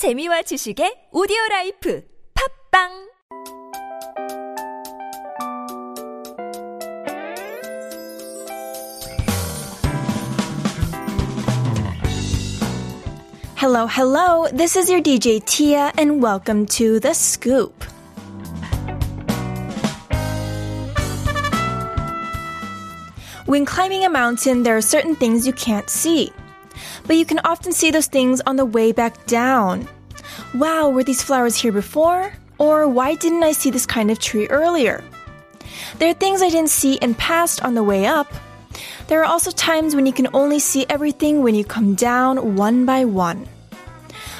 재미와 지식의 오디오 라이프 팝빵 Hello, hello. This is your DJ Tia, and welcome to The Scoop. When climbing a mountain, there are certain things you can't see. But you can often see those things on the way back down. Wow, were these flowers here before? Or why didn't I see this kind of tree earlier? There are things I didn't see and passed on the way up. There are also times when you can only see everything when you come down one by one.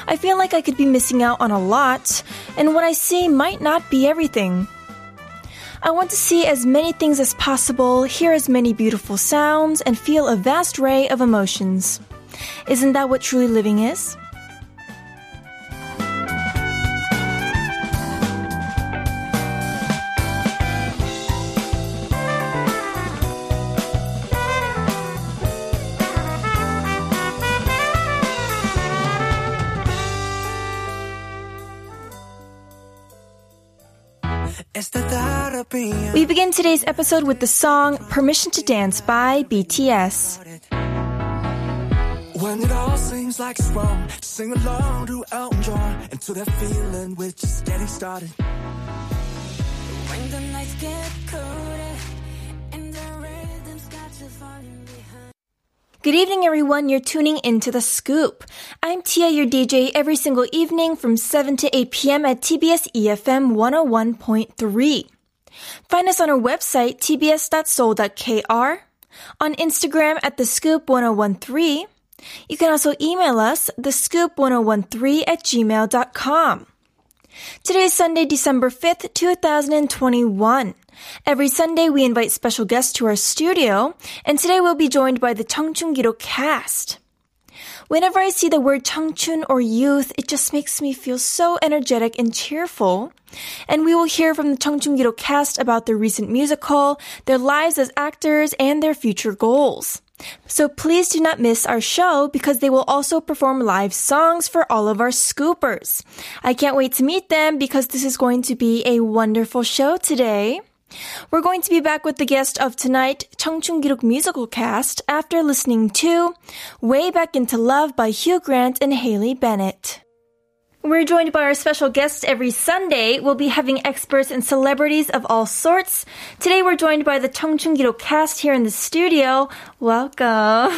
I feel like I could be missing out on a lot, and what I see might not be everything. I want to see as many things as possible, hear as many beautiful sounds, and feel a vast array of emotions. Isn't that what truly living is? We begin today's episode with the song Permission to Dance by BTS. When it all seems like it's wrong, sing along to Elton John and to that feeling we're just getting started. When the nights get colder and the rhythm's got you falling behind. Good evening, everyone. You're tuning into The Scoop. I'm Tia, your DJ, every single evening from 7 to 8 p.m. at TBS EFM 101.3. Find us on our website, tbs.soul.kr, on Instagram at The Scoop 1013. You can also email us, thescoop1013 at gmail.com. Today is Sunday, December 5th, 2021. Every Sunday, we invite special guests to our studio, and today we'll be joined by the Cheongchun cast. Whenever I see the word 청춘 or youth, it just makes me feel so energetic and cheerful. And we will hear from the Cheongchun cast about their recent musical, their lives as actors, and their future goals. So please do not miss our show because they will also perform live songs for all of our scoopers. I can't wait to meet them because this is going to be a wonderful show today. We're going to be back with the guest of tonight, 청춘기록 musical cast, after listening to Way Back Into Love by Hugh Grant and Haley Bennett. We're joined by our special guests every Sunday. We'll be having experts and celebrities of all sorts. Today we're joined by the 청춘기록 cast here in the studio. Welcome.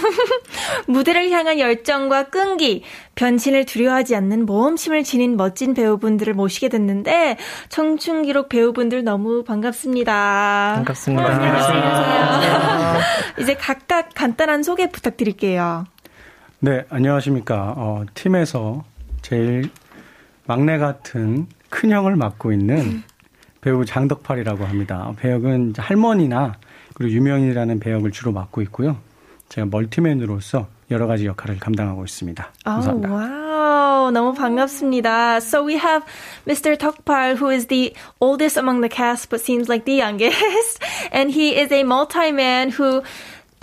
무대를 향한 열정과 끈기, 변신을 두려워하지 않는 모험심을 지닌 멋진 배우분들을 모시게 됐는데 청춘기록 배우분들 너무 반갑습니다. 반갑습니다. 안녕하세요. 이제 각각 간단한 소개 부탁드릴게요. 네, 안녕하십니까. 어, 팀에서 제일 막내 같은 큰형을 맡고 있는 배우 장덕팔이라고 합니다. 배역은 할머니나 그리고 유명인이라는 배역을 주로 맡고 있고요. 제가 멀티맨으로서 여러 가지 역할을 감당하고 있습니다. 감사합니다. Oh, wow. 너무 반갑습니다. So we have Mr. Tokpal, who is the oldest among the cast, but seems like the youngest. And he is a multi-man who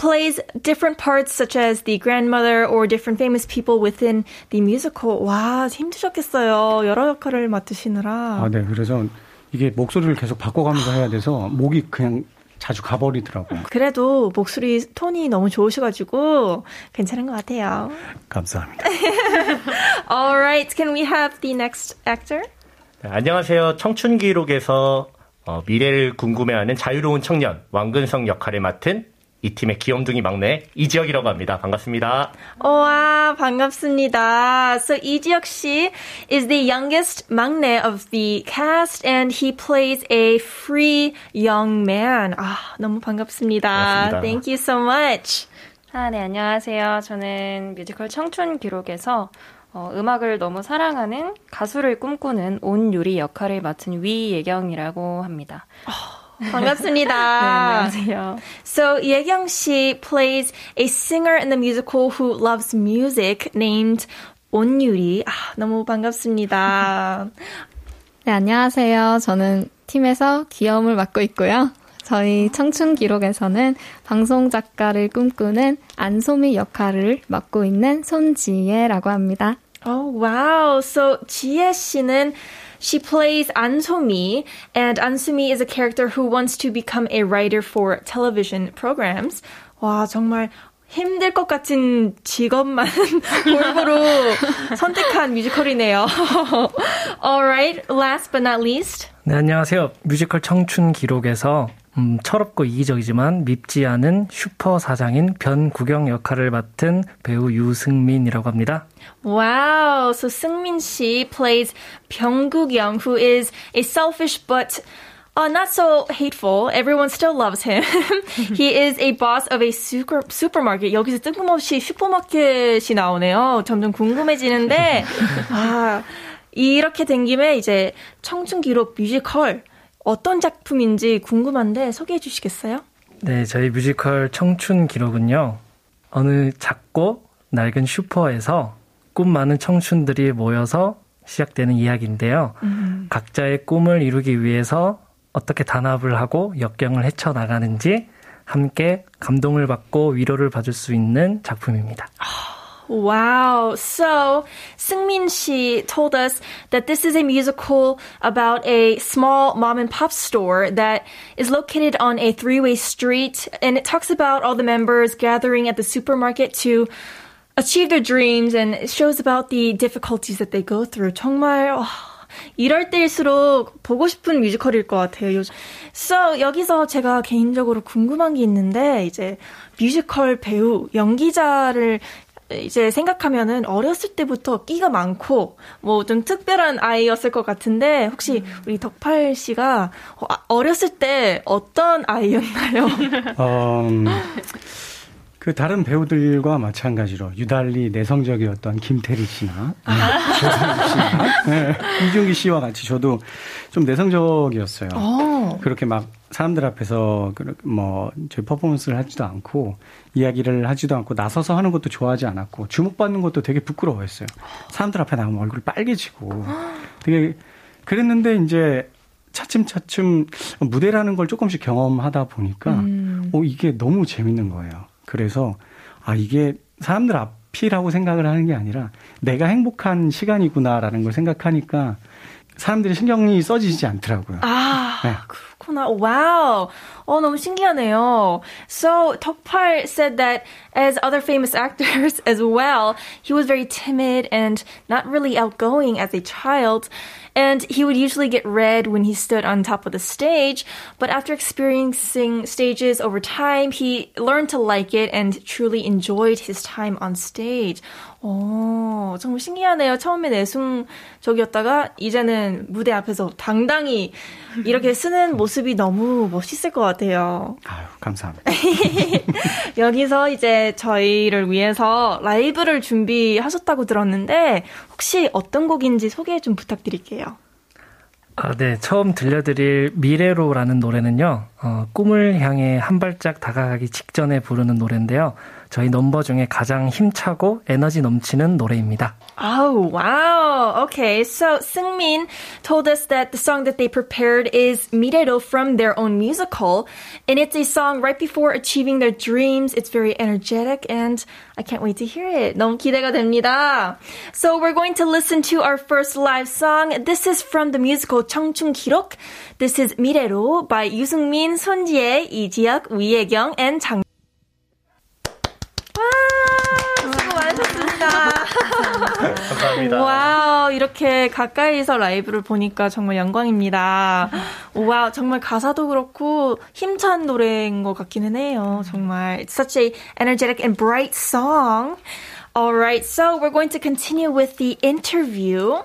plays different parts such as the grandmother or different famous people within the musical. 와, 힘드셨겠어요. 여러 역할을 맡으시느라. 아, 네. 그래서 이게 목소리를 계속 바꿔가면서 해야 돼서 목이 그냥 자주 가버리더라고요. 그래도 목소리 톤이 너무 좋으셔가지고 괜찮은 것 같아요. 감사합니다. Alright, can we have the next actor? 네, 안녕하세요. 청춘 기록에서 어, 미래를 궁금해하는 자유로운 청년 왕근성 역할을 맡은 이 팀의 귀염둥이 막내 이지혁이라고 합니다. 반갑습니다. 와, 반갑습니다. So 이지혁 씨 is the youngest 막내 of the cast and he plays a free young man. 아, 너무 반갑습니다. 반갑습니다. Thank you so much. 아, 네, 안녕하세요. 저는 뮤지컬 청춘 기록에서 어, 음악을 너무 사랑하는 가수를 꿈꾸는 온유리 역할을 맡은 위예경이라고 합니다. 반갑습니다. 네, 안녕하세요. So 예경 씨 plays a singer in the musical who loves music named 온유리. 아, 너무 반갑습니다. 네, 안녕하세요. 저는 팀에서 귀여움을 맡고 있고요. 저희 청춘 기록에서는 방송 작가를 꿈꾸는 안소미 역할을 맡고 있는 손지혜라고 합니다. Oh, wow. So, 지혜 씨는 she plays Ansumi, and Ansumi is a character who wants to become a writer for television programs. 와, 정말 힘들 것 같은 직업만 골고루 선택한 뮤지컬이네요. Alright, last but not least. 네, 안녕하세요. 뮤지컬 청춘 기록에서 음, 철없고 이기적이지만 밉지 않은 슈퍼 사장인 변구경 역할을 맡은 배우 유승민이라고 합니다. Wow. So 승민 씨 plays 변구경, who is a selfish but uh, not so hateful. Everyone still loves him. he is a boss of a super, supermarket. 여기서 뜬금없이 슈퍼마켓이 나오네요. 점점 궁금해지는데, 아, 이렇게 된 김에 이제 청춘 기록 뮤지컬 어떤 작품인지 궁금한데 소개해 주시겠어요? 네, 저희 뮤지컬 청춘 기록은요. 어느 작고 낡은 슈퍼에서 꿈 많은 청춘들이 모여서 시작되는 이야기인데요. 각자의 꿈을 이루기 위해서 어떻게 단합을 하고 역경을 헤쳐나가는지 함께 감동을 받고 위로를 받을 수 있는 작품입니다. Wow. So, Seungmin Shi told us that this is a musical about a small mom and pop store that is located on a three-way street and it talks about all the members gathering at the supermarket to achieve their dreams and it shows about the difficulties that they go through. 정말 와, 이럴 때일수록 보고 싶은 뮤지컬일 것 같아요. 요즘. So 여기서 제가 개인적으로 궁금한 게 있는데 이제 뮤지컬 배우 연기자를 이제 생각하면은 어렸을 때부터 끼가 많고 뭐 좀 특별한 아이였을 것 같은데 혹시 우리 덕팔 씨가 어, 아, 어렸을 때 어떤 아이였나요? 어, 음, 그 다른 배우들과 마찬가지로 유달리 내성적이었던 김태리 씨나 조상우 씨나 네, 이준기 씨와 같이 저도 좀 내성적이었어요. 그렇게 막 사람들 앞에서 그- 뭐 저희 퍼포먼스를 하지도 않고 이야기를 하지도 않고 나서서 하는 것도 좋아하지 않았고 주목받는 것도 되게 부끄러워했어요. 사람들 앞에 나오면 얼굴이 빨개지고 되게 그랬는데 이제 차츰차츰 무대라는 걸 조금씩 경험하다 보니까 어 이게 너무 재밌는 거예요. 그래서 아 이게 사람들 앞이라고 생각을 하는 게 아니라 내가 행복한 시간이구나라는 걸 생각하니까 사람들이 신경이 써지지 않더라고요. 아, 네. 그렇구나. 와우. 어, 너무 신기하네요. So, 덕팔 said that as other famous actors as well, he was very timid and not really outgoing as a child. And he would usually get red when he stood on top of the stage. But after experiencing stages over time, he learned to like it and truly enjoyed his time on stage. 오, 정말 신기하네요. 처음에 내숭적이었다가 이제는 무대 앞에서 당당히 이렇게 쓰는 모습이 너무 멋있을 것 같아요. 아유 감사합니다. 여기서 이제 저희를 위해서 라이브를 준비하셨다고 들었는데 혹시 어떤 곡인지 소개 좀 부탁드릴게요. 아, 네. 처음 들려드릴 미래로라는 노래는요, 어, 꿈을 향해 한 발짝 다가가기 직전에 부르는 노래인데요. 저희 넘버 중에 가장 힘차고 에너지 넘치는 노래입니다. Oh, wow. Okay. So, Seungmin told us that the song that they prepared is Mirero from their own musical. And it's a song right before achieving their dreams. It's very energetic and I can't wait to hear it. 너무 기대가 됩니다. So, we're going to listen to our first live song. This is from the musical 청춘 기록. This is Mirero by 유승민, 손지혜, 이지혁, 위혜경, and 장 와, 수고 많으셨습니다. 감사합니다. Wow, 이렇게 가까이서 라이브를 보니까 정말 영광입니다. Wow, 정말 가사도 그렇고 힘찬 노래인 것 같기는 해요. 정말. It's such a energetic and bright song. Alright, so we're going to continue with the interview.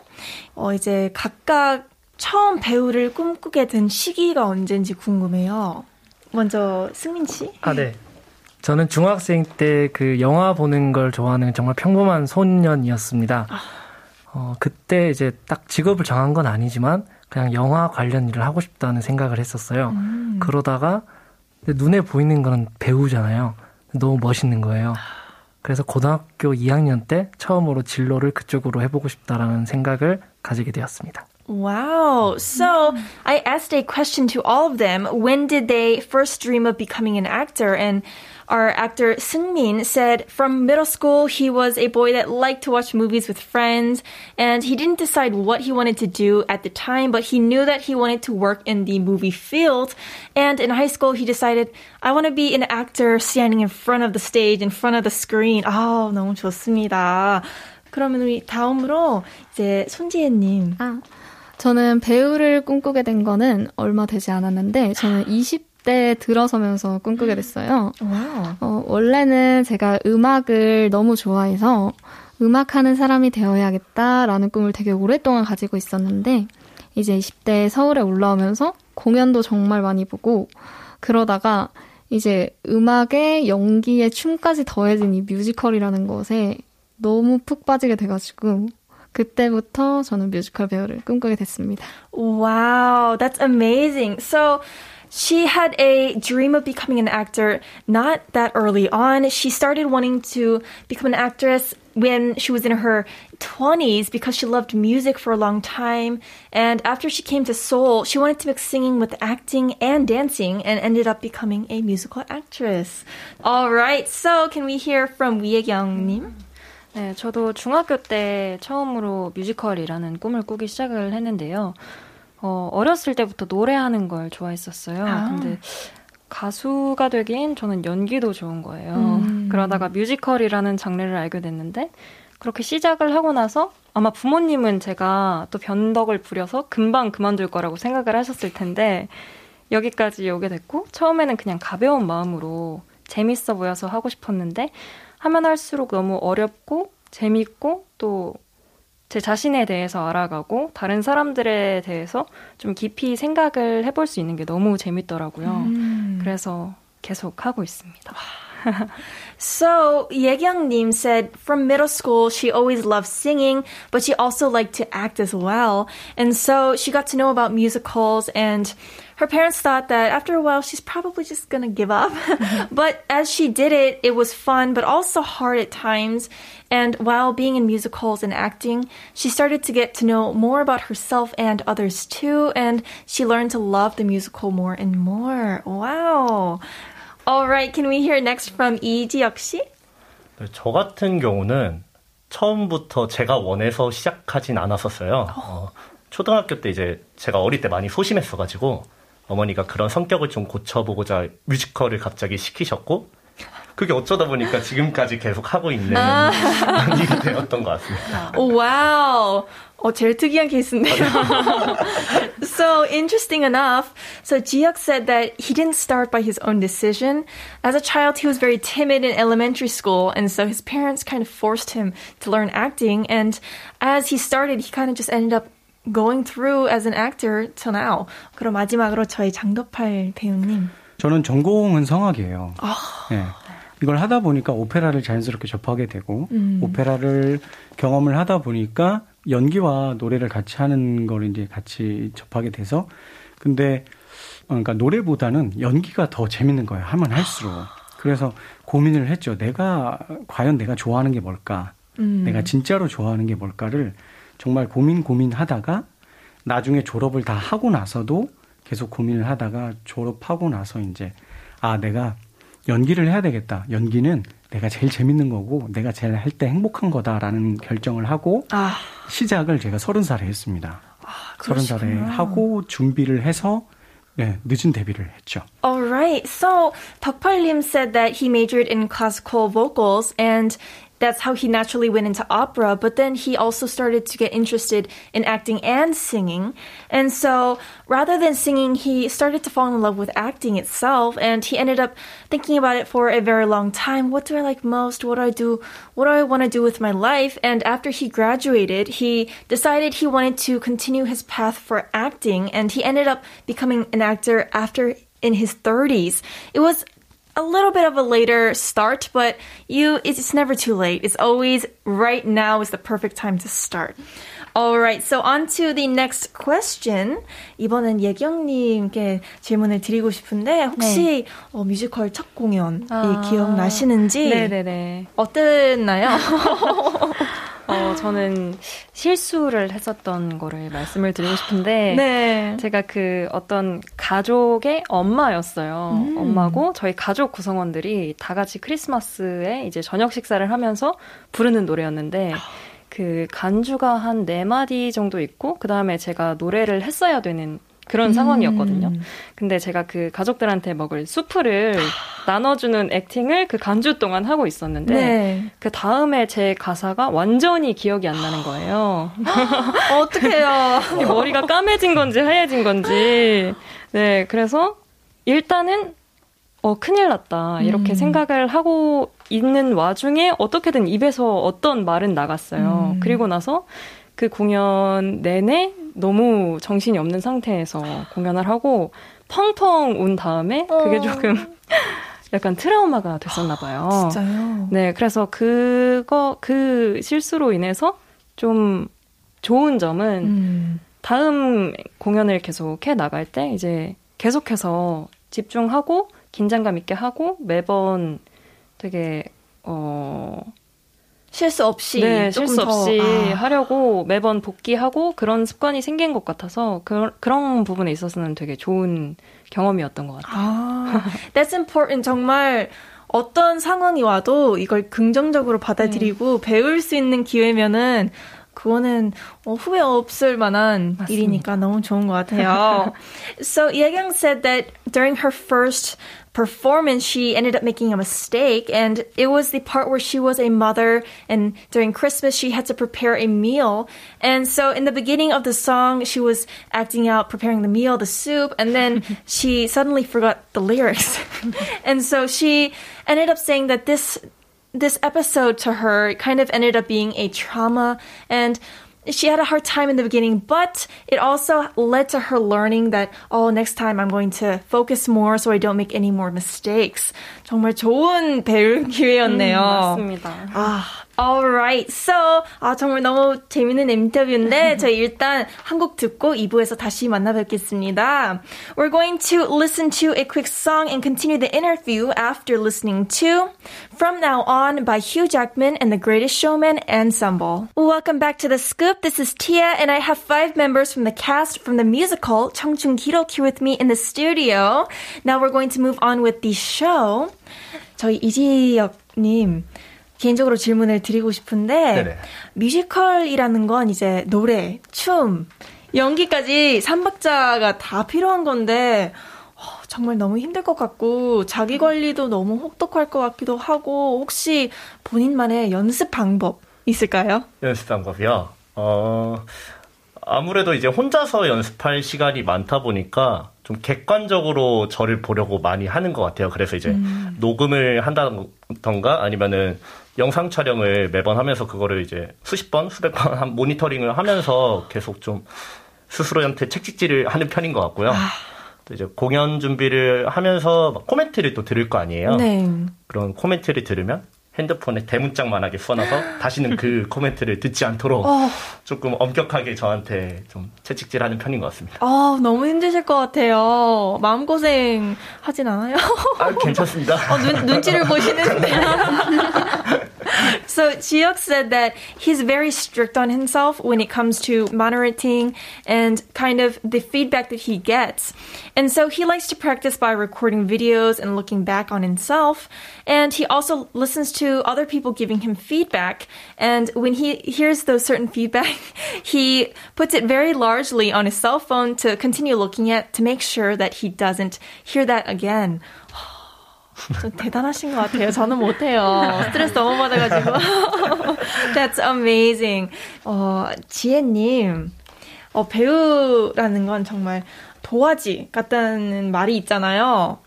어, 이제 각각 처음 배우를 꿈꾸게 된 시기가 언젠지 궁금해요. 먼저 승민 씨. 아, 네. 저는 중학생 때 그 영화 보는 걸 좋아하는 정말 평범한 소년이었습니다. 어, 그때 이제 딱 직업을 정한 건 아니지만 그냥 영화 관련 일을 하고 싶다는 생각을 했었어요. 그러다가 근데 눈에 보이는 거는 배우잖아요. 너무 멋있는 거예요. 그래서 고등학교 2학년 때 처음으로 진로를 그쪽으로 해보고 싶다라는 생각을 가지게 되었습니다. Wow. So I asked a question to all of them. When did they first dream of becoming an actor? And our actor Seungmin said from middle school he was a boy that liked to watch movies with friends and he didn't decide what he wanted to do at the time but he knew that he wanted to work in the movie field and in high school he decided I want to be an actor standing in front of the stage in front of the screen. 아, 너무 좋습니다. 그러면 우리 다음으로 이제 손지혜님. 아, 저는 배우를 꿈꾸게 된 거는 얼마 되지 않았는데 저는 20 대 들어서면서 꿈꾸게 됐어요. 와우. 어, 원래는 제가 음악을 너무 좋아해서 음악하는 사람이 되어야겠다라는 꿈을 되게 오랫동안 가지고 있었는데 이제 20대 서울에 올라오면서 공연도 정말 많이 보고 그러다가 이제 음악에 연기에 춤까지 더해진 이 뮤지컬이라는 것에 너무 푹 빠지게 돼가지고 그때부터 저는 뮤지컬 배우를 꿈꾸게 됐습니다. Wow, that's amazing. So she had a dream of becoming an actor not that early on. She started wanting to become an actress when she was in her 20s because she loved music for a long time. And after she came to Seoul, she wanted to mix singing with acting and dancing and ended up becoming a musical actress. All right, so can we hear from 위혜경님? 네, 저도 중학교 때 처음으로 뮤지컬이라는 꿈을 꾸기 시작을 했는데요. 어, 어렸을 때부터 노래하는 걸 좋아했었어요. 아. 근데 가수가 되긴 저는 연기도 좋은 거예요. 음. 그러다가 뮤지컬이라는 장르를 알게 됐는데 그렇게 시작을 하고 나서 아마 부모님은 제가 또 변덕을 부려서 금방 그만둘 거라고 생각을 하셨을 텐데 여기까지 오게 됐고 처음에는 그냥 가벼운 마음으로 재밌어 보여서 하고 싶었는데 하면 할수록 너무 어렵고 재밌고 또 제 자신에 대해서 알아가고 다른 사람들에 대해서 좀 깊이 생각을 해볼 수 있는 게 너무 재밌더라고요. 그래서 계속 하고 있습니다. So, Yekyung-nim said from middle school, she always loved singing, but she also liked to act as well. And so she got to know about musicals and her parents thought that after a while, she's probably just gonna give up. but as she did it, it was fun, but also hard at times. And while being in musicals and acting, she started to get to know more about herself and others too. And she learned to love the musical more and more. Wow. All right, can we hear next from 이지혁 씨? 네, 저 같은 경우는 처음부터 제가 원해서 시작하진 않았었어요. 어, 초등학교 때 이제 제가 어릴 때 많이 소심했어가지고 어머니가 그런 성격을 좀 고쳐보고자 뮤지컬을 갑자기 시키셨고 그게 어쩌다 보니까 지금까지 계속 하고 있는 일이 되었던 것 같습니다. Wow. 어, 제일 특이한 케이스인데요. so interesting enough. So Jihyuk said that he didn't start by his own decision. As a child, he was very timid in elementary school, and so his parents kind of forced him to learn acting. And as he started, he kind of just ended up going through as an actor till now. 그럼 마지막으로 저희 장도팔 배우님. 저는 전공은 성악이에요. 예. 이걸 하다 보니까 오페라를 자연스럽게 접하게 되고 오페라를 경험을 하다 보니까 연기와 노래를 같이 하는 걸 이제 같이 접하게 돼서 근데 어, 그러니까 노래보다는 연기가 더 재밌는 거예요. 하면 할수록. 그래서 고민을 했죠. 내가 과연 내가 좋아하는 게 뭘까? 내가 진짜로 좋아하는 게 뭘까를 정말 고민 고민하다가 나중에 졸업을 다 하고 나서도 계속 고민을 하다가 졸업하고 나서 이제 아 내가 연기를 해야 되겠다. 연기는 내가 제일 재밌는 거고 내가 제일 할 때 행복한 거다라는 결정을 하고 아, 시작을 제가 서른 살에 했습니다. 서른 살에 그러시구나. 하고 준비를 해서 네, 늦은 데뷔를 했죠. All right. So Lim said that he majored in classical vocals and that's how he naturally went into opera, but then he also started to get interested in acting and singing. And so rather than singing, he started to fall in love with acting itself and he ended up thinking about it for a very long time. What do I like most? What do I do? What do I want to do with my life? And after he graduated, he decided he wanted to continue his path for acting and he ended up becoming an actor after in his 30s. It was a little bit of a later start, but you it's never too late. It's always right now is the perfect time to start. All right, so on to the next question. 이번엔 예경님께 질문을 드리고 싶은데 혹시 어, 뮤지컬 첫 공연이 아. 기억나시는지 네네네. 어땠나요? 어, 어, 저는 실수를 했었던 거를 말씀을 드리고 싶은데 네. 제가 그 어떤 가족의 엄마였어요. 음. 엄마고 저희 가족 구성원들이 다 같이 크리스마스에 이제 저녁 식사를 하면서 부르는 노래였는데 그 간주가 한 네 마디 정도 있고 그 다음에 제가 노래를 했어야 되는 그런 상황이었거든요. 음. 근데 제가 그 가족들한테 먹을 수프를 나눠주는 액팅을 그 간주 동안 하고 있었는데 네. 그 다음에 제 가사가 완전히 기억이 안 나는 거예요. 어떡해요. 이 머리가 까매진 건지 하얘진 건지. 네, 그래서 일단은 어 큰일 났다 이렇게 음. 생각을 하고 있는 와중에 어떻게든 입에서 어떤 말은 나갔어요. 음. 그리고 나서 그 공연 내내 너무 정신이 없는 상태에서 공연을 하고 펑펑 운 다음에 그게 어. 조금 약간 트라우마가 됐었나 봐요. 진짜요? 네, 그래서 그거 그 실수로 인해서 좀 좋은 점은 음. 다음 공연을 계속 해 나갈 때 이제 계속해서 집중하고 긴장감 있게 하고 매번 되게 어 실수 없이. 네, 실수 더, 없이 아. 하려고 매번 복귀하고 그런 습관이 생긴 것 같아서 그, 그런 부분에 있어서는 되게 좋은 경험이었던 것 같아요. 아, that's important. 정말 어떤 상황이 와도 이걸 긍정적으로 받아들이고 배울 수 있는 기회면은 그거는 어, 후회 없을 만한 맞습니다. 일이니까 너무 좋은 것 같아요. so Yegang said that during her first performance, she ended up making a mistake, and it was the part where she was a mother, and during Christmas, she had to prepare a meal. And so, in the beginning of the song, she was acting out preparing the meal, the soup, and then she suddenly forgot the lyrics. and so, she ended up saying that this this episode to her kind of ended up being a trauma and she had a hard time in the beginning, but it also led to her learning that, oh, next time I'm going to focus more so I don't make any more mistakes. 정말 좋은 배울 기회였네요. 맞습니다. 아, alright. So, 아, 정말 너무 재밌는 인터뷰인데, 저희 일단 한곡 듣고 2부에서 다시 만나뵙겠습니다. We're going to listen to a quick song and continue the interview after listening to From Now On by Hugh Jackman and the Greatest Showman Ensemble. Welcome back to The Scoop. This is Tia, and I have five members from the cast from the musical 청춘 기록 here with me in the studio. Now we're going to move on with the show. 저희 이지혁님, 개인적으로 질문을 드리고 싶은데 네네. 뮤지컬이라는 건 이제 노래, 춤, 연기까지 삼박자가 다 필요한 건데 어, 정말 너무 힘들 것 같고 자기 관리도 너무 혹독할 것 같기도 하고 혹시 본인만의 연습 방법 있을까요? 연습 방법이요. 어, 아무래도 이제 혼자서 연습할 시간이 많다 보니까 좀 객관적으로 저를 보려고 많이 하는 것 같아요. 그래서 이제 녹음을 한다던가 아니면은 영상 촬영을 매번 하면서 그거를 이제 수십 번, 수백 번한 모니터링을 하면서 계속 좀 스스로한테 책찍질을 하는 편인 것 같고요. 또 이제 공연 준비를 하면서 막 코멘트를 또 들을 거 아니에요. 네. 그런 코멘트를 들으면 핸드폰에 대문짝만하게 써놔서 다시는 그 코멘트를 듣지 않도록 어, 조금 엄격하게 저한테 좀 채찍질하는 편인 것 같습니다. 아, 너무 힘드실 것 같아요. 마음 고생 하진 않아요? 아, 괜찮습니다. 어, 눈, 눈치를 보시는데. so Jihyuk said that he's very strict on himself when it comes to monitoring and kind of the feedback that he gets. And so he likes to practice by recording videos and looking back on himself. And he also listens to other people giving him feedback. And when he hears those certain feedback, he puts it very largely on his cell phone to continue looking at to make sure that he doesn't hear that again. 좀 대단하신 것 같아요. 저는 못해요. 스트레스 너무 받아가지고. That's amazing. 어, 지혜님, 어, 배우라는 건 정말 도화지 같다는 말이 있잖아요.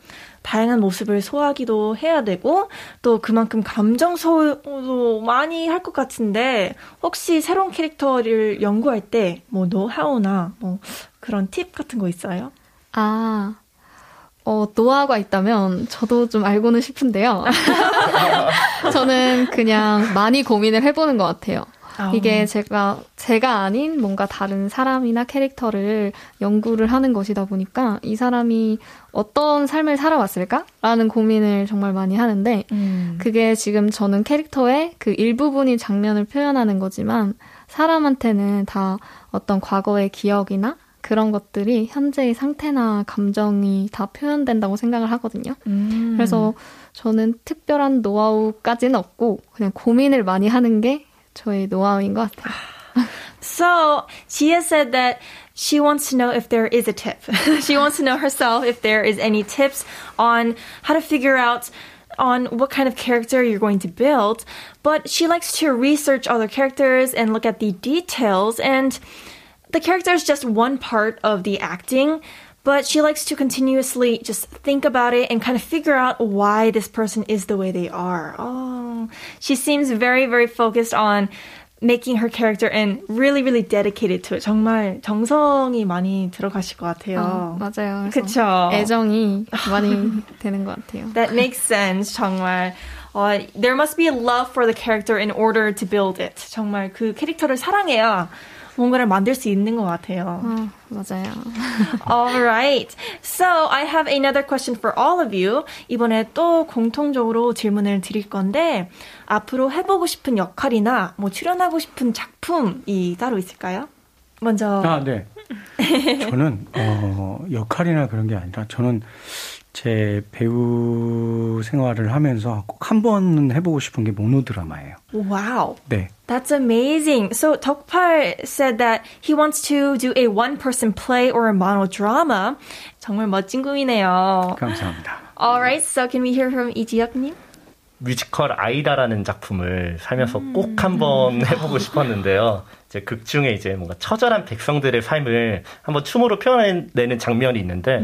다양한 모습을 소화하기도 해야 되고, 또 그만큼 감정 소모도 많이 할 것 같은데, 혹시 새로운 캐릭터를 연구할 때, 뭐, 노하우나, 뭐, 그런 팁 같은 거 있어요? 아, 어, 노하우가 있다면 저도 좀 알고는 싶은데요. 저는 그냥 많이 고민을 해보는 것 같아요. 이게 제가 제가 아닌 뭔가 다른 사람이나 캐릭터를 연구를 하는 것이다 보니까 이 사람이 어떤 삶을 살아왔을까라는 고민을 정말 많이 하는데 음. 그게 지금 저는 캐릭터의 그 일부분인 장면을 표현하는 거지만 사람한테는 다 어떤 과거의 기억이나 그런 것들이 현재의 상태나 감정이 다 표현된다고 생각을 하거든요. 음. 그래서 저는 특별한 노하우까지는 없고 그냥 고민을 많이 하는 게 저의 노하우인 것 같아요. So Chia said that she wants to know if there is a tip. she wants to know herself if there is any tips on how to figure out on what kind of character you're going to build. But she likes to research other characters and look at the details. And the character is just one part of the acting. But she likes to continuously just think about it and kind of figure out why this person is the way they are. Oh, she seems very, very focused on making her character and really, really dedicated to it. 정말 정성이 많이 들어가실 것 같아요. 어, 맞아요. 그래서 그쵸. 애정이 많이 되는 것 같아요. That makes sense. 정말. 어, there must be a love for the character in order to build it. 정말 그 캐릭터를 사랑해야 뭔가를 만들 수 있는 것 같아요. 어, 맞아요. All right. So I have another question for all of you. 이번에 또 공통적으로 질문을 드릴 건데 앞으로 해보고 싶은 역할이나 뭐 출연하고 싶은 작품이 따로 있을까요? 먼저 아, 네. 저는 어, 역할이나 그런 게 아니라 저는 제 배우 생활을 하면서 꼭 한 번은 해보고 싶은 게 모노드라마예요. wow. 네. That's amazing. So 덕팔 said that he wants to do a one-person play or a monodrama. 정말 멋진 꿈이네요. 감사합니다. All right. So can we hear from 이지혁님? 뮤지컬 아이다라는 작품을 살면서 꼭 한번 해보고 싶었는데요. 이제 극 중에 이제 뭔가 처절한 백성들의 삶을 한번 춤으로 표현해내는 장면이 있는데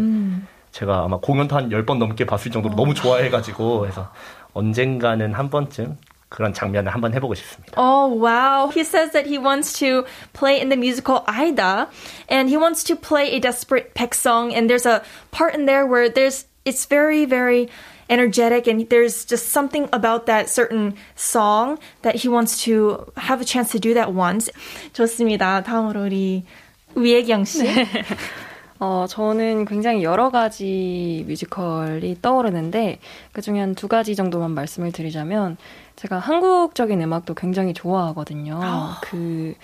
제가 아마 공연도 한 10번 넘게 봤을 정도로 너무 좋아해가지고 그래서 언젠가는 한 번쯤 그런 장면을 한번 해보고 싶습니다. Oh, wow. He says that he wants to play in the musical Aida and he wants to play a desperate Peck song. And there's a part in there where there's, it's very, very energetic and there's just something about that certain song that he wants to have a chance to do that once. 좋습니다. 다음으로 우리 위혜경 씨. 어, 저는 굉장히 여러 가지 뮤지컬이 떠오르는데, 그 중에 한 두 가지 정도만 말씀을 드리자면, 제가 한국적인 음악도 굉장히 좋아하거든요. 그,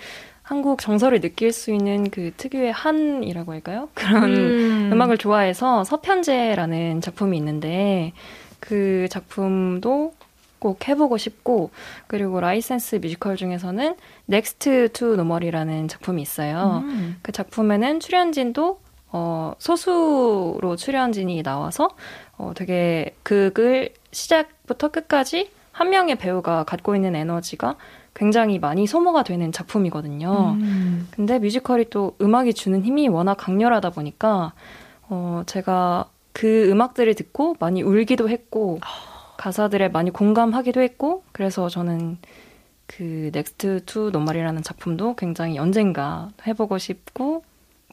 한국 정서를 느낄 수 있는 그 특유의 한이라고 할까요? 그런 음. 음. 악을 좋아해서 서편제라는 작품이 있는데, 그 작품도 꼭 해보고 싶고, 그리고 라이센스 뮤지컬 중에서는 Next to Normal이라는 작품이 있어요. 그 작품에는 출연진도 어, 소수로 출연진이 나와서 어, 되게 극을 시작부터 끝까지 한 명의 배우가 갖고 있는 에너지가 굉장히 많이 소모가 되는 작품이거든요. 근데 뮤지컬이 또 음악이 주는 힘이 워낙 강렬하다 보니까 어, 제가 그 음악들을 듣고 많이 울기도 했고 가사들에 많이 공감하기도 했고 그래서 저는 그 넥스트 투 노말이라는 작품도 굉장히 언젠가 해보고 싶고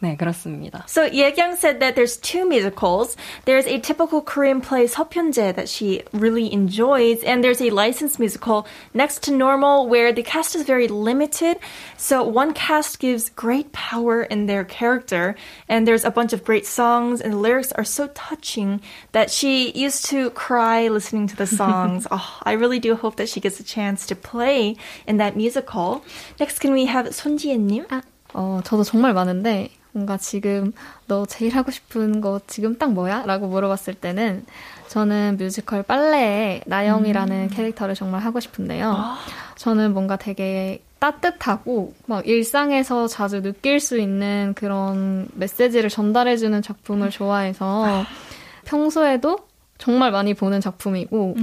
네 그렇습니다. So Yekyung said that there's two musicals. There's a typical Korean play Seopyeonjae that she really enjoys, and there's a licensed musical Next to Normal where the cast is very limited. So one cast gives great power in their character, and there's a bunch of great songs, and the lyrics are so touching that she used to cry listening to the songs. oh, I really do hope that she gets a chance to play in that musical. Next, can we have 손지혜님? 아, 어, 저도 정말 많은데, 뭔가 지금 너 제일 하고 싶은 거 지금 딱 뭐야? 라고 물어봤을 때는 저는 뮤지컬 빨래의 나영이라는 캐릭터를 정말 하고 싶은데요. 저는 뭔가 되게 따뜻하고 막 일상에서 자주 느낄 수 있는 그런 메시지를 전달해주는 작품을 좋아해서 평소에도 정말 많이 보는 작품이고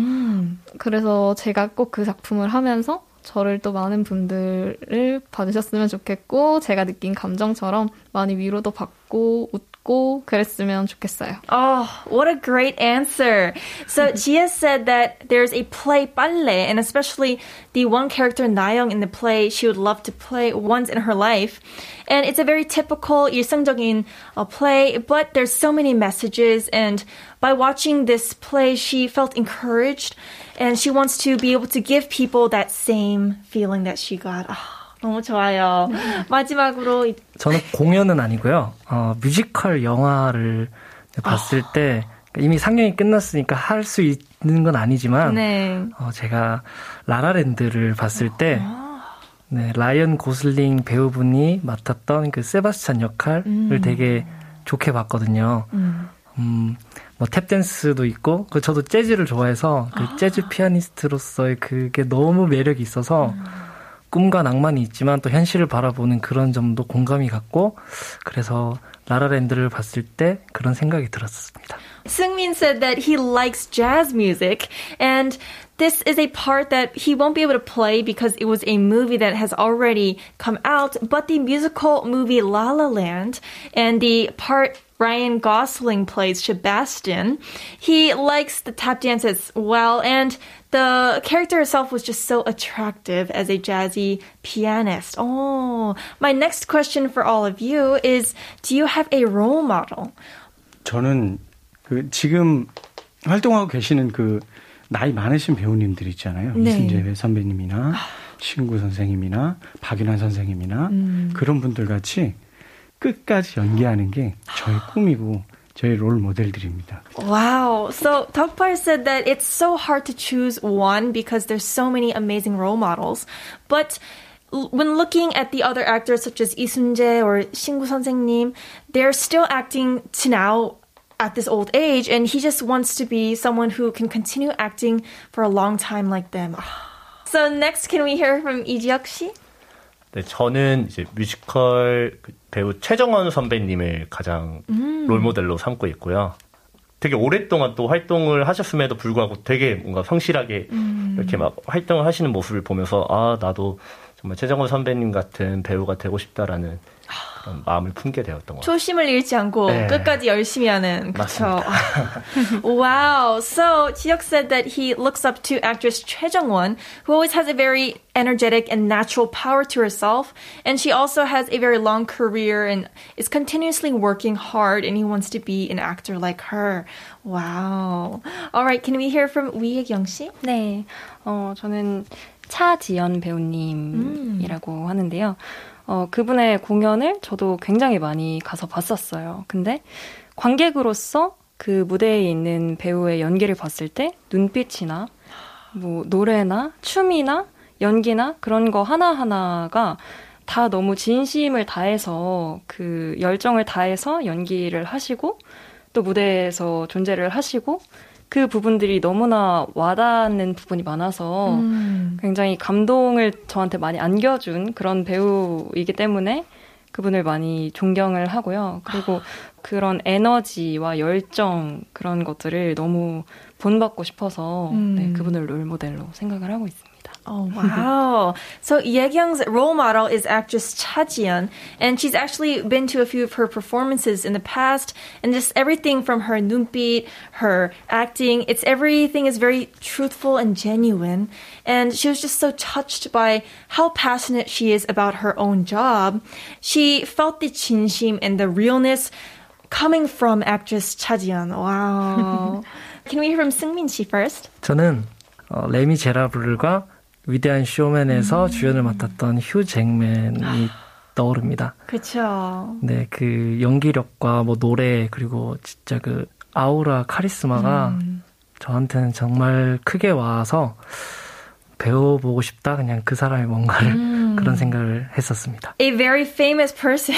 그래서 제가 꼭 그 작품을 하면서 저를 또 많은 분들을 봐주셨으면 좋겠고 제가 느낀 감정처럼 많이 위로도 받고 웃고 그랬으면 좋겠어요. Oh, what a great answer. So Jia said that there's a play ballet, and especially the one character Nayoung in the play she would love to play once in her life. And it's a very typical 일상적인 uh, play, but there's so many messages. And by watching this play, she felt encouraged, and she wants to be able to give people that same feeling that she got. Ah, 너무 좋아요. 마지막으로 이- 저는 공연은 아니고요. 어, 뮤지컬 영화를 봤을 때 이미 상영이 끝났으니까 할 수 있는 건 아니지만 네. 어, 제가 라라랜드를 봤을 때 네, 라이언 고슬링 배우분이 맡았던 그 세바스찬 역할을 되게 좋게 봤거든요. 음, 뭐 탭댄스도 있고, 그 저도 재즈를 좋아해서 그 재즈 피아니스트로서의 그게 너무 매력이 있어서 꿈과 낭만이 있지만 또 현실을 바라보는 그런 점도 공감이 갔고, 그래서 라라랜드를 봤을 때 그런 생각이 들었습니다. Seungmin said that he likes jazz music and this is a part that he won't be able to play because it was a movie that has already come out, but the musical movie La La Land and the part Ryan Gosling plays Sebastian, he likes the tap dance as well and the character itself was just so attractive as a jazzy pianist. Oh, my next question for all of you is do you have a role model? 저는 그 지금 활동하고 계시는 그 나이 많으신 배우님들 있잖아요. 네. 이순재 선배님이나 신구 선생님이나 박윤환 선생님이나 그런 분들 같이 끝까지 연기하는 게 저의 꿈이고 저의 롤 모델들입니다. Wow. So Tokpar said that it's so hard to choose one because there's so many amazing role models. But l- when looking at the other actors such as Lee Sun-jae or Shingu 선생님, they're still acting to now at this old age and he just wants to be someone who can continue acting for a long time like them. So next can we hear from Lee Ji-hyuk 씨? 네, 저는 이제 뮤지컬 그 배우 최정원 선배님을 가장 롤모델로 삼고 있고요. 되게 오랫동안 또 활동을 하셨음에도 불구하고 되게 뭔가 성실하게 이렇게 막 활동을 하시는 모습을 보면서 아 나도 정말 최정원 선배님 같은 배우가 되고 싶다라는 마음을 품게 되었던 것 같아요. 초심을 잃지 않고 네. 끝까지 열심히 하는 그쵸. 맞습니다. wow. So Jihyuk said that he looks up to actress Choi Jung-won, who always has a very energetic and natural power to herself, and she also has a very long career and is continuously working hard, and he wants to be an actor like her. Wow. All right. Can we hear from Wee Young 씨? 네, 어, 저는 차지연 배우님이라고 하는데요. 어, 그분의 공연을 저도 굉장히 많이 가서 봤었어요. 근데 관객으로서 그 무대에 있는 배우의 연기를 봤을 때 눈빛이나 뭐 노래나 춤이나 연기나 그런 거 하나하나가 다 너무 진심을 다해서 그 열정을 다해서 연기를 하시고 또 무대에서 존재를 하시고 그 부분들이 너무나 와닿는 부분이 많아서 굉장히 감동을 저한테 많이 안겨준 그런 배우이기 때문에 그분을 많이 존경을 하고요. 그리고 그런 에너지와 열정 그런 것들을 너무 본받고 싶어서 네, 그분을 롤모델로 생각을 하고 있습니다. Oh wow! so Yekyung's role model is actress Cha Ji-yeon, and she's actually been to a few of her performances in the past, and just everything from her 눈빛, her acting, it's everything is very truthful and genuine. And she was just so touched by how passionate she is about her own job. She felt the 진심 and the realness coming from actress Cha Ji-yeon. Wow! Can we hear from Seungmin Shi first? 저는 어, 레미 제라블과 위대한 쇼맨에서 주연을 맡았던 휴 잭맨이 떠오릅니다. 그쵸. 네, 그 연기력과 뭐 노래 그리고 진짜 그 아우라 카리스마가 저한테는 정말 크게 와서 배워보고 싶다. 그냥 그 사람의 뭔가를 그런 생각을 했었습니다. a very famous person.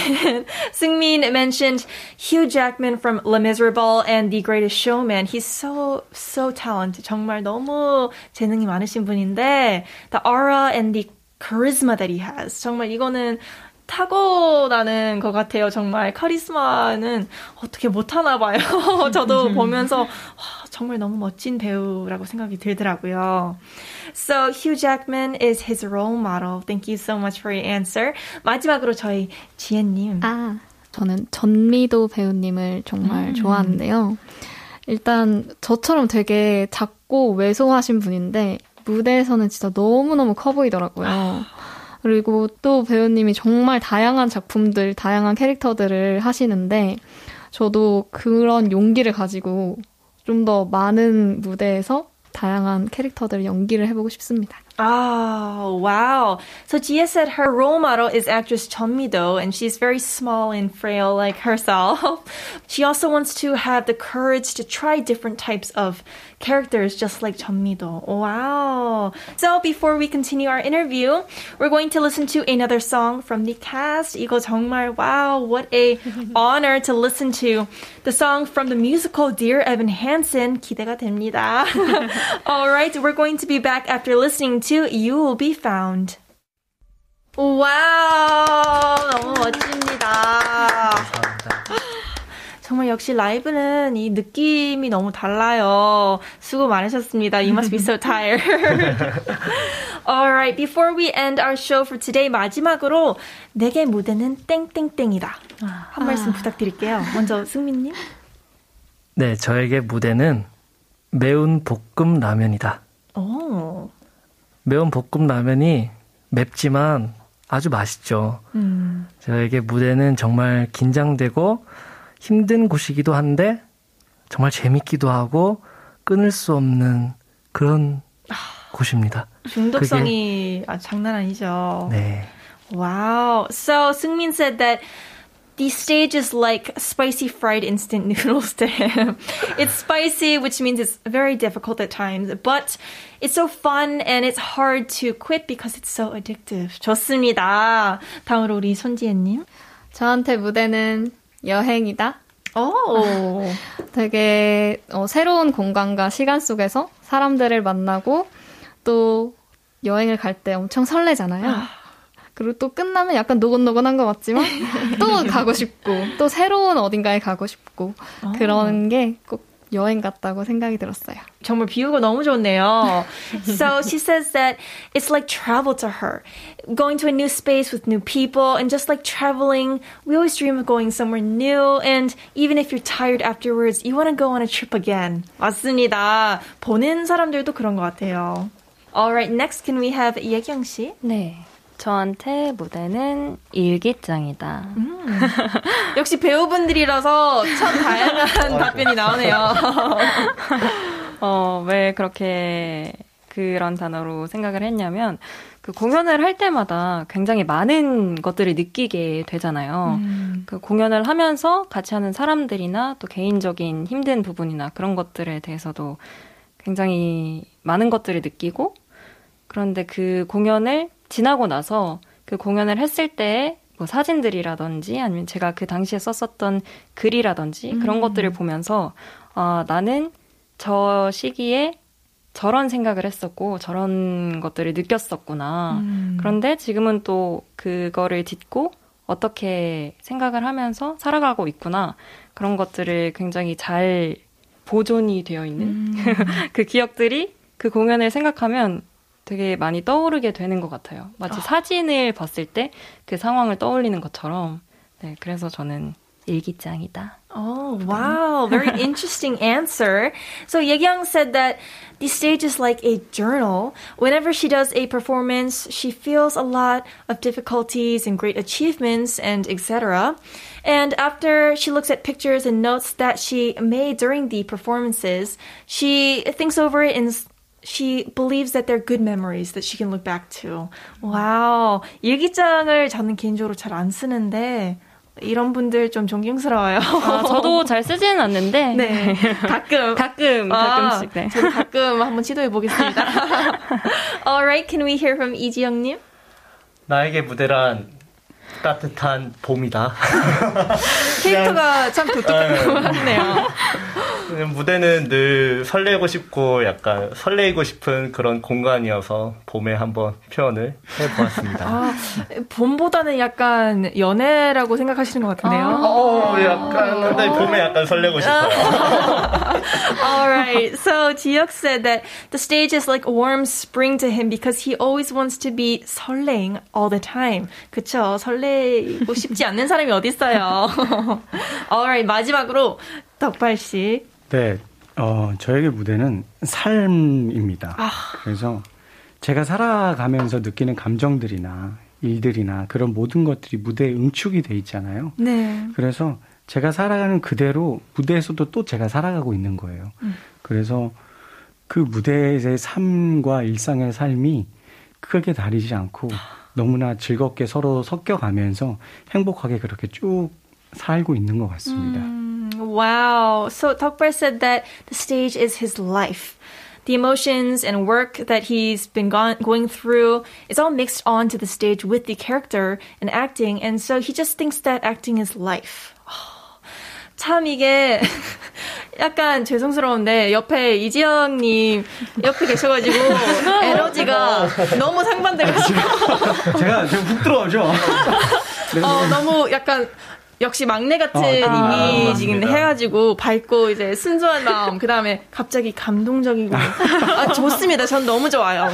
Seungmin mentioned Hugh Jackman from Les Miserables and The Greatest Showman. He's so so talented. 정말 너무 재능이 많으신 분인데 the aura and the charisma that he has. 정말 이거는 타고나는 것 같아요. 정말 카리스마는 어떻게 못하나 봐요. 저도 보면서 와, 정말 너무 멋진 배우라고 생각이 들더라고요. So Hugh Jackman is his role model. Thank you so much for your answer. 마지막으로 저희 지혜님. 아, 저는 전미도 배우님을 정말 좋아하는데요. 일단 저처럼 되게 작고 왜소하신 분인데 무대에서는 진짜 너무너무 커 보이더라고요. 그리고 또 배우님이 정말 다양한 작품들, 다양한 캐릭터들을 하시는데 저도 그런 용기를 가지고 좀 더 많은 무대에서 다양한 캐릭터들을 연기를 해보고 싶습니다. Oh, wow. So Jia said her role model is actress Chun Mi-do, and she's very small and frail like herself. she also wants to have the courage to try different types of characters just like Chun Mi-do. Wow. So before we continue our interview, we're going to listen to another song from the cast. 이거 정말 wow, what a honor to listen to the song from the musical Dear Evan Hansen. 기대가 됩니다. All right, we're going to be back after listening to You Will Be Found. 와우, 너무 멋집니다. 정말 역시 라이브는 이 느낌이 너무 달라요. 수고 많으셨습니다. You must be so tired. Alright, before we end our show for today, 마지막으로 내게 무대는 땡땡땡이다. 한 말씀 부탁드릴게요. 먼저 승민님. 네, 저에게 무대는 매운 볶음 라면이다. 오. 매운 볶음 라면이 맵지만 아주 맛있죠. 음. 저에게 무대는 정말 긴장되고 힘든 곳이기도 한데 정말 재밌기도 하고 끊을 수 없는 그런 곳입니다. 중독성이 아, 장난 아니죠. 네. Wow. So Seungmin said that the stage is like spicy fried instant noodles to him. it's spicy, which means it's very difficult at times, but it's so fun and it's hard to quit because it's so addictive. 좋습니다. 다음으로 우리 손지혜님. 저한테 무대는 여행이다. 오. 되게 어, 새로운 공간과 시간 속에서 사람들을 만나고 또 여행을 갈 때 엄청 설레잖아요. 그리고 또 끝나면 약간 노곤노곤한 것 같지만 또 가고 싶고 또 새로운 어딘가에 가고 싶고 그런 게 꼭 여행 같다고 생각이 들었어요. 정말 비유가 너무 좋네요. so she says that it's like travel to her. Going to a new space with new people and just like traveling, we always dream of going somewhere new and even if you're tired afterwards, you want to go on a trip again. 맞습니다. 보는 사람들도 그런 것 같아요. Alright, next can we have 예경 씨? 네. 저한테 무대는 일기장이다. 역시 배우분들이라서 참 다양한 답변이 나오네요. 어, 왜 그렇게 그런 단어로 생각을 했냐면, 그 공연을 할 때마다 굉장히 많은 것들을 느끼게 되잖아요. 그 공연을 하면서 같이 하는 사람들이나 또 개인적인 힘든 부분이나 그런 것들에 대해서도 굉장히 많은 것들을 느끼고, 그런데 그 공연을 지나고 나서 그 공연을 했을 때 뭐 사진들이라든지 아니면 제가 그 당시에 썼었던 글이라든지 그런 것들을 보면서 아, 나는 저 시기에 저런 생각을 했었고 저런 것들을 느꼈었구나. 그런데 지금은 또 그거를 딛고 어떻게 생각을 하면서 살아가고 있구나. 그런 것들을 굉장히 잘 보존이 되어 있는 그 기억들이 그 공연을 생각하면 되게 많이 떠오르게 되는 것 같아요. 마치 사진을 봤을 때 그 상황을 떠올리는 것처럼. 네, 그래서 저는 일기장이다. Oh, wow. Very interesting answer. So Yekyang said that the stage is like a journal. Whenever she does a performance, she feels a lot of difficulties and great achievements and etc. And after she looks at pictures and notes that she made during the performances, she thinks over it and she believes that they're good memories that she can look back to. Wow. 일기장을 저는 개인적으로 잘 안 쓰는데 이런 분들 좀 존경스러워요. 아, 저도 잘 쓰지는 않는데. 네. 가끔. 가끔, 가끔씩, 네. 아, 저도 가끔 한번 시도해 보겠습니다. Alright, can we hear from 이지영님? 나에게 무대란 따뜻한 봄이다. 캐릭터가 참 독특하네요. 무대는 늘 설레고 싶고 약간 설레이고 싶은 그런 공간이어서 봄에 한번 표현을 해보았습니다. 아, 봄보다는 약간 연애라고 생각하시는 것 같은데요. 어, 약간 근데 봄에 약간 설레고 싶어요. Alright, so 지혁 said that the stage is like warm spring to him because he always wants to be 설레ing all the time. 그쵸, 설레고 싶지 않는 사람이 어딨어요. Alright, 마지막으로 덕발 씨. 네, 어, 저에게 무대는 삶입니다. 아. 그래서 제가 살아가면서 느끼는 감정들이나 일들이나 그런 모든 것들이 무대에 응축이 돼 있잖아요. 네. 그래서 제가 살아가는 그대로 무대에서도 또 제가 살아가고 있는 거예요. 그래서 그 무대의 삶과 일상의 삶이 크게 다르지 않고 너무나 즐겁게 서로 섞여가면서 행복하게 그렇게 쭉 살고 있는 것 같습니다. Wow. So Tokbar said that the stage is his life. The emotions and work that he's been gone, going through is all mixed onto the stage with the character and acting. And so he just thinks that acting is life. 참 이게 약간 죄송스러운데 옆에 이지영님 옆에 계셔가지고 에너지가 너무 상반돼가지고 제가 좀 훅 들어오죠? 어, 너무 약간 역시 막내 같은 어, 이미지 감사합니다. 해가지고 밝고 이제 순수한 마음 그 다음에 갑자기 감동적이고 아 좋습니다. 전 너무 좋아요.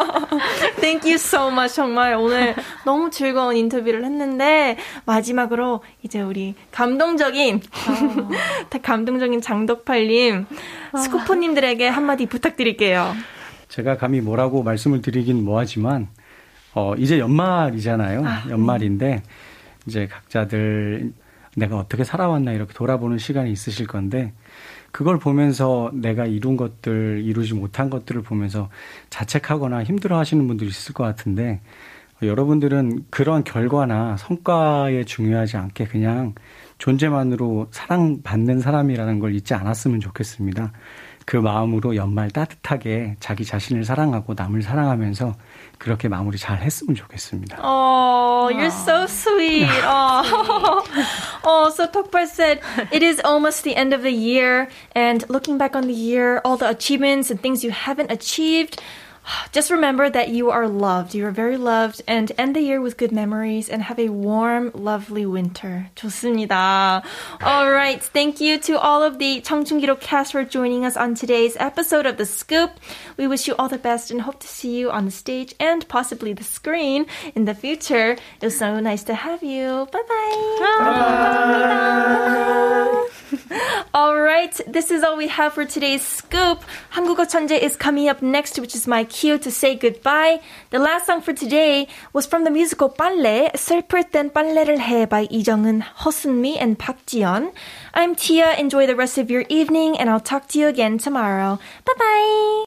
Thank you so much 정말 오늘 너무 즐거운 인터뷰를 했는데 마지막으로 이제 우리 감동적인 감동적인 장덕팔님 스쿠퍼님들에게 한마디 부탁드릴게요. 제가 감히 뭐라고 말씀을 드리긴 뭐하지만 어 이제 연말이잖아요. 연말인데 이제 각자들 내가 어떻게 살아왔나 이렇게 돌아보는 시간이 있으실 건데 그걸 보면서 내가 이룬 것들 이루지 못한 것들을 보면서 자책하거나 힘들어하시는 분들이 있을 것 같은데 어, 여러분들은 그런 결과나 성과에 중요하지 않게 그냥 존재만으로 사랑받는 사람이라는 걸 잊지 않았으면 좋겠습니다. 그 마음으로 연말 따뜻하게 자기 자신을 사랑하고 남을 사랑하면서 그렇게 마무리 잘 했으면 좋겠습니다. Oh, you're so sweet. Oh. oh, so Tokbar said it is almost the end of the year, and looking back on the year, all the achievements and things you haven't achieved. Just remember that you are loved. You are very loved, and end the year with good memories and have a warm, lovely winter. 좋습니다. All right. Thank you to all of the 청춘기록 cast for joining us on today's episode of The Scoop. We wish you all the best and hope to see you on the stage and possibly the screen in the future. It was so nice to have you. Bye bye. All right, this is all we have for today's scoop. 한국어 천재 is coming up next, which is my cue to say goodbye. The last song for today was from the musical 빨래, 슬플 땐 빨래를 해 by 이정은, 허순미, and 박지연. I'm Tia. Enjoy the rest of your evening, and I'll talk to you again tomorrow. Bye bye.